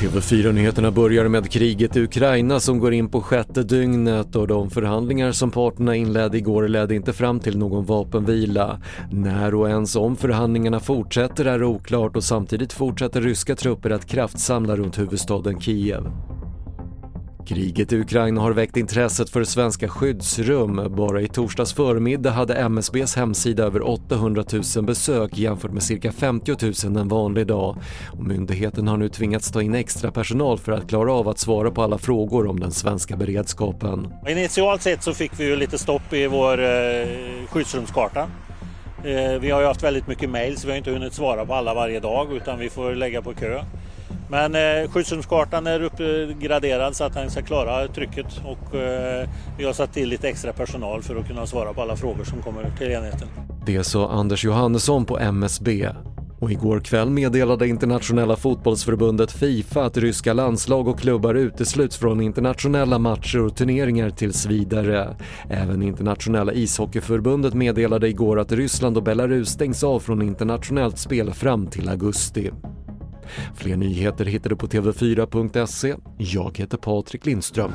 TV4-nyheterna börjar med kriget i Ukraina som går in på sjätte dygnet och de förhandlingar som parterna inledde igår ledde inte fram till någon vapenvila. När och ens om förhandlingarna fortsätter är oklart och samtidigt fortsätter ryska trupper att kraftsamla runt huvudstaden Kiev. Kriget i Ukraina har väckt intresset för svenska skyddsrum. Bara i torsdags förmiddag hade MSBs hemsida över 800 000 besök jämfört med cirka 50 000 en vanlig dag. Och myndigheten har nu tvingats ta in extra personal för att klara av att svara på alla frågor om den svenska beredskapen. Initialt sett så fick vi ju lite stopp i vår eh, skyddsrumskarta. Eh, vi har ju haft väldigt mycket mejl så vi har inte hunnit svara på alla varje dag utan vi får lägga på kö. Men eh, skyddsrumskartan är uppgraderad så att den ska klara trycket och eh, vi har satt till lite extra personal för att kunna svara på alla frågor som kommer till enheten. Det sa Anders Johannesson på MSB. Och igår kväll meddelade internationella fotbollsförbundet Fifa att ryska landslag och klubbar utesluts från internationella matcher och turneringar tills vidare. Även internationella ishockeyförbundet meddelade igår att Ryssland och Belarus stängs av från internationellt spel fram till augusti. Fler nyheter hittar du på TV4.se. Jag heter Patrik Lindström.